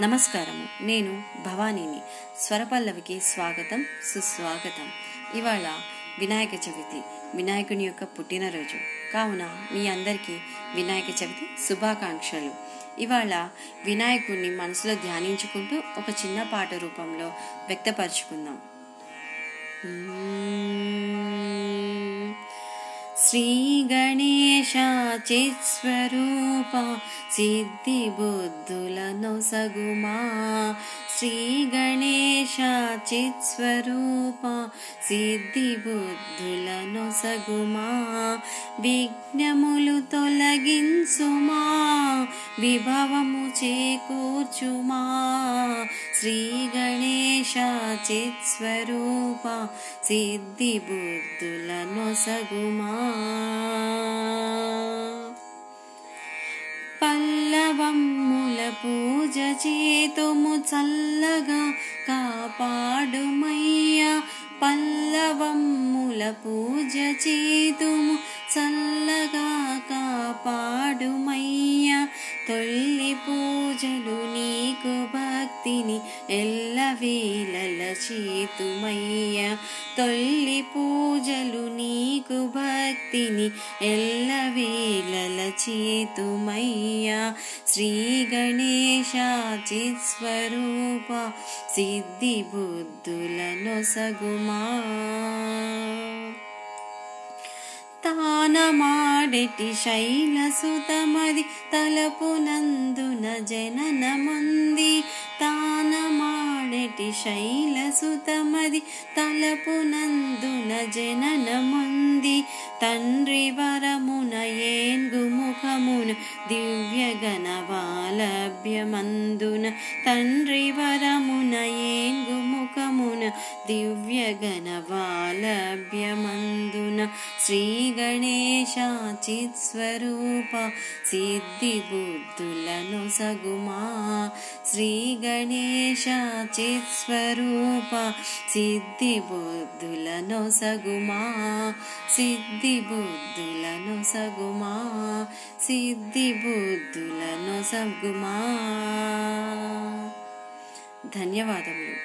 నమస్కారము. నేను భవానీని. స్వరపల్లవికి స్వాగతం సుస్వాగతం. ఇవాళ వినాయక చవితి వినాయకుని యొక్క పుట్టినరోజు. కావున మీ అందరికీ వినాయక చవితి శుభాకాంక్షలు. ఇవాళ వినాయకుడిని మనసులో ధ్యానించుకుంటూ ఒక చిన్న పాట రూపంలో వ్యక్తపరుచుకుందాం. श्रीगणेशाचित्स्वरूपा सिद्धिबुद्धुलनु सगुमा శ్రీ గణేషా చిత్ స్వరూప శ్రీగణేశాచిత్స్వరూప సిద్ధిబుద్ధులను సగుమా విఘ్నములు తొలగించుమా విభవము చేకూర్చుమా. శ్రీగణేశాచిత్స్వరూప సిద్ధిబుద్ధులను సగుమా. పల్లవము పూజ చేతుము చల్లగా కాపాడుమయ్యా పల్లవమ్ముల పూజ చేతుము చల్లగా కాపాడుమయ్యా ఎల్లవేళల చేతుమయ్యా తొల్లి పూజలు నీకు భక్తిని ఎల్లవేళల చేతుమయ్యా శ్రీ గణేశ చిత్స్వరూప సిద్ధి బుద్ధులను సగుమా తానమాడెటి శైలసుతమది తలపునందున జననముంది తానమాడెటి శైలసుతమది తలపునందున జననముంది తండ్రి వరమున ఏన్గు ముఖమున దివ్య గణవాలభ్యమందున తండ్రి వరమున ఏన్గు గణేశ చిత్స్వరూప సిద్ధి బుద్ధులను సగుమా సిద్ధి బుద్ధులను సగుమా సిద్ధి బుద్ధులను సగుమా ధన్యవాదములు